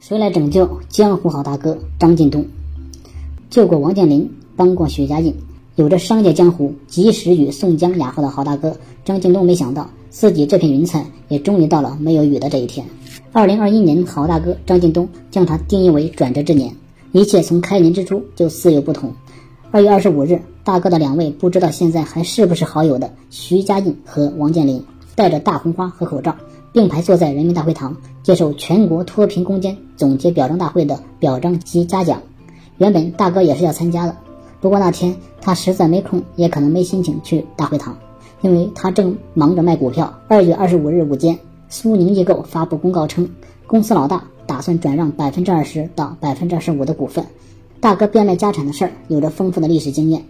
谁来拯救江湖好大哥张近东？救过王健林，帮过许家印，有着商界江湖及时雨宋江雅号的好大哥张近东，没想到自己这片云彩也终于到了没有雨的这一天。二零二一年，好大哥张近东将它定义为转折之年，一切从开年之初就似有不同。二月二十五日，大哥的两位不知道现在还是不是好友的徐家印和王健林，带着大红花和口罩。并排坐在人民大会堂，接受全国脱贫攻坚总结表彰大会的表彰及嘉奖。原本大哥也是要参加的，不过那天他实在没空，也可能没心情去大会堂，因为他正忙着卖股票。二月二十五日午间，苏宁易购发布公告称，公司老大打算转让百分之二十到百分之二十五的股份。大哥变卖家产的事儿有着丰富的历史经验，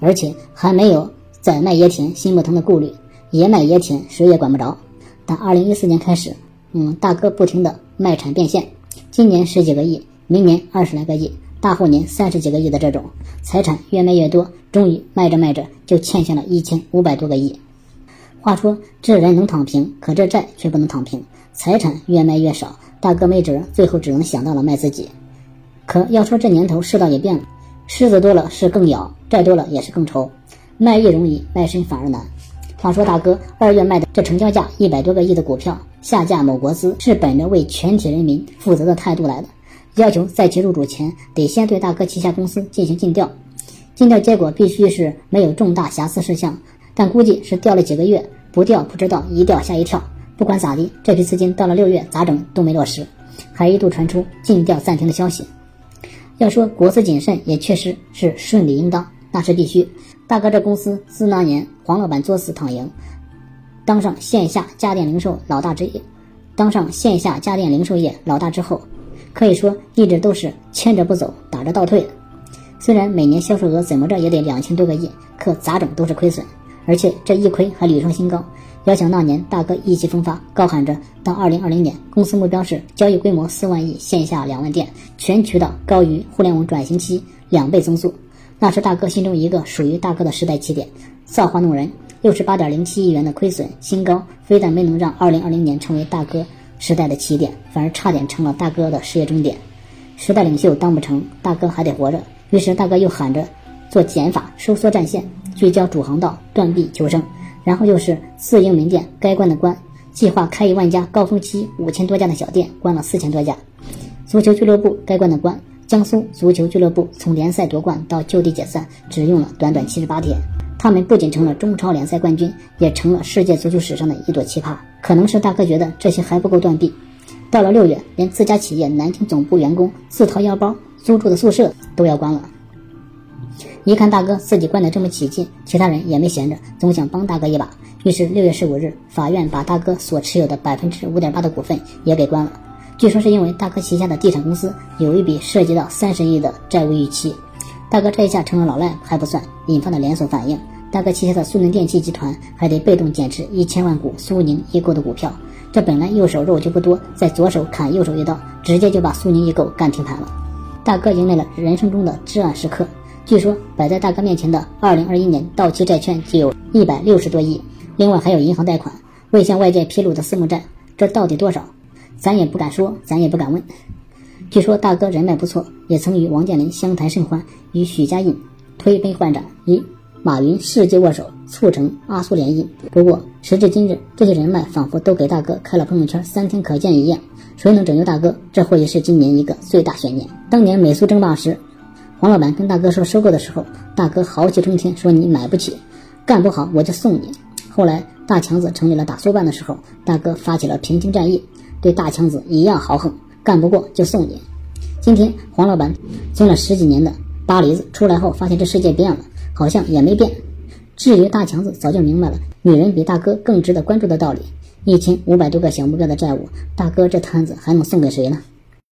而且还没有宰卖野田心不疼的顾虑，爷卖野田谁也管不着。但二零一四年开始，嗯，大哥不停的卖产变现，今年十几个亿，明年二十来个亿，大后年三十几个亿的这种财产越卖越多，终于卖着卖着就欠下了一千五百多个亿。话说这人能躺平，可这债却不能躺平，财产越卖越少，大哥没辙，最后只能想到了卖自己。可要说这年头世道也变了，狮子多了是更咬，债多了也是更愁，卖艺容易，卖身反而难。话说大哥二月卖的这成交价一百多个亿的股票下架某国资，是本着为全体人民负责的态度来的，要求在其入主前得先对大哥旗下公司进行尽调，尽调结果必须是没有重大瑕疵事项，但估计是调了几个月，不调不知道，一调吓一跳。不管咋地，这批资金到了六月咋整都没落实，还一度传出尽调暂停的消息。要说国资谨慎，也确实是顺理应当，那是必须。大哥，这公司自那年黄老板作死躺赢，当上线下家电零售老大之一，当上线下家电零售业老大之后，可以说一直都是牵着不走，打着倒退。虽然每年销售额怎么着也得两千多个亿，可咋整都是亏损，而且这一亏还屡创新高。要想那年大哥意气风发，高喊着到二零二零年公司目标是交易规模四万亿，线下两万店，全渠道高于互联网转型期两倍增速。那是大哥心中一个属于大哥的时代起点，造化弄人，六十八点零七亿元的亏损新高，非但没能让二零二零年成为大哥时代的起点，反而差点成了大哥的事业终点。时代领袖当不成，大哥还得活着。于是大哥又喊着做减法，收缩战线，聚焦主航道，断臂求生。然后又是自营门店，该关的关，计划开一万家，高峰期五千多家的小店，关了四千多家。足球俱乐部该关的关。江苏足球俱乐部从联赛夺冠到就地解散，只用了短短七十八天。他们不仅成了中超联赛冠军，也成了世界足球史上的一朵奇葩。可能是大哥觉得这些还不够断臂，到了六月，连自家企业南京总部员工自掏腰包租住的宿舍都要关了。一看大哥自己关得这么起劲，其他人也没闲着，总想帮大哥一把。于是六月十五日，法院把大哥所持有的百分之五点八的股份也给关了。据说是因为大哥旗下的地产公司有一笔涉及到三十亿的债务逾期，大哥这一下成了老赖还不算，引发的连锁反应，大哥旗下的苏宁电器集团还得被动减持一千万股苏宁易购的股票，这本来右手肉就不多，在左手砍右手一刀，直接就把苏宁易购干停盘了。大哥迎来了人生中的至暗时刻，据说摆在大哥面前的二零二一年到期债券就有一百六十多亿，另外还有银行贷款未向外界披露的私募债，这到底多少？咱也不敢说，咱也不敢问。据说大哥人脉不错，也曾与王健林相谈甚欢，与许家印推杯换盏，与马云世纪握手，促成阿苏联姻。不过时至今日，这些人脉仿佛都给大哥开了朋友圈，三天可见一样。谁能拯救大哥？这或许是今年一个最大悬念。当年美苏争霸时，黄老板跟大哥说收购的时候，大哥豪气冲天，说你买不起，干不好我就送你。后来大强子成立了打苏办的时候，大哥发起了平津战役。对大强子一样豪横，干不过就送你。今天黄老板钻了十几年的巴黎子出来后，发现这世界变了，好像也没变。至于大强子，早就明白了女人比大哥更值得关注的道理。一千五百多个小目标的债务，大哥这摊子还能送给谁呢？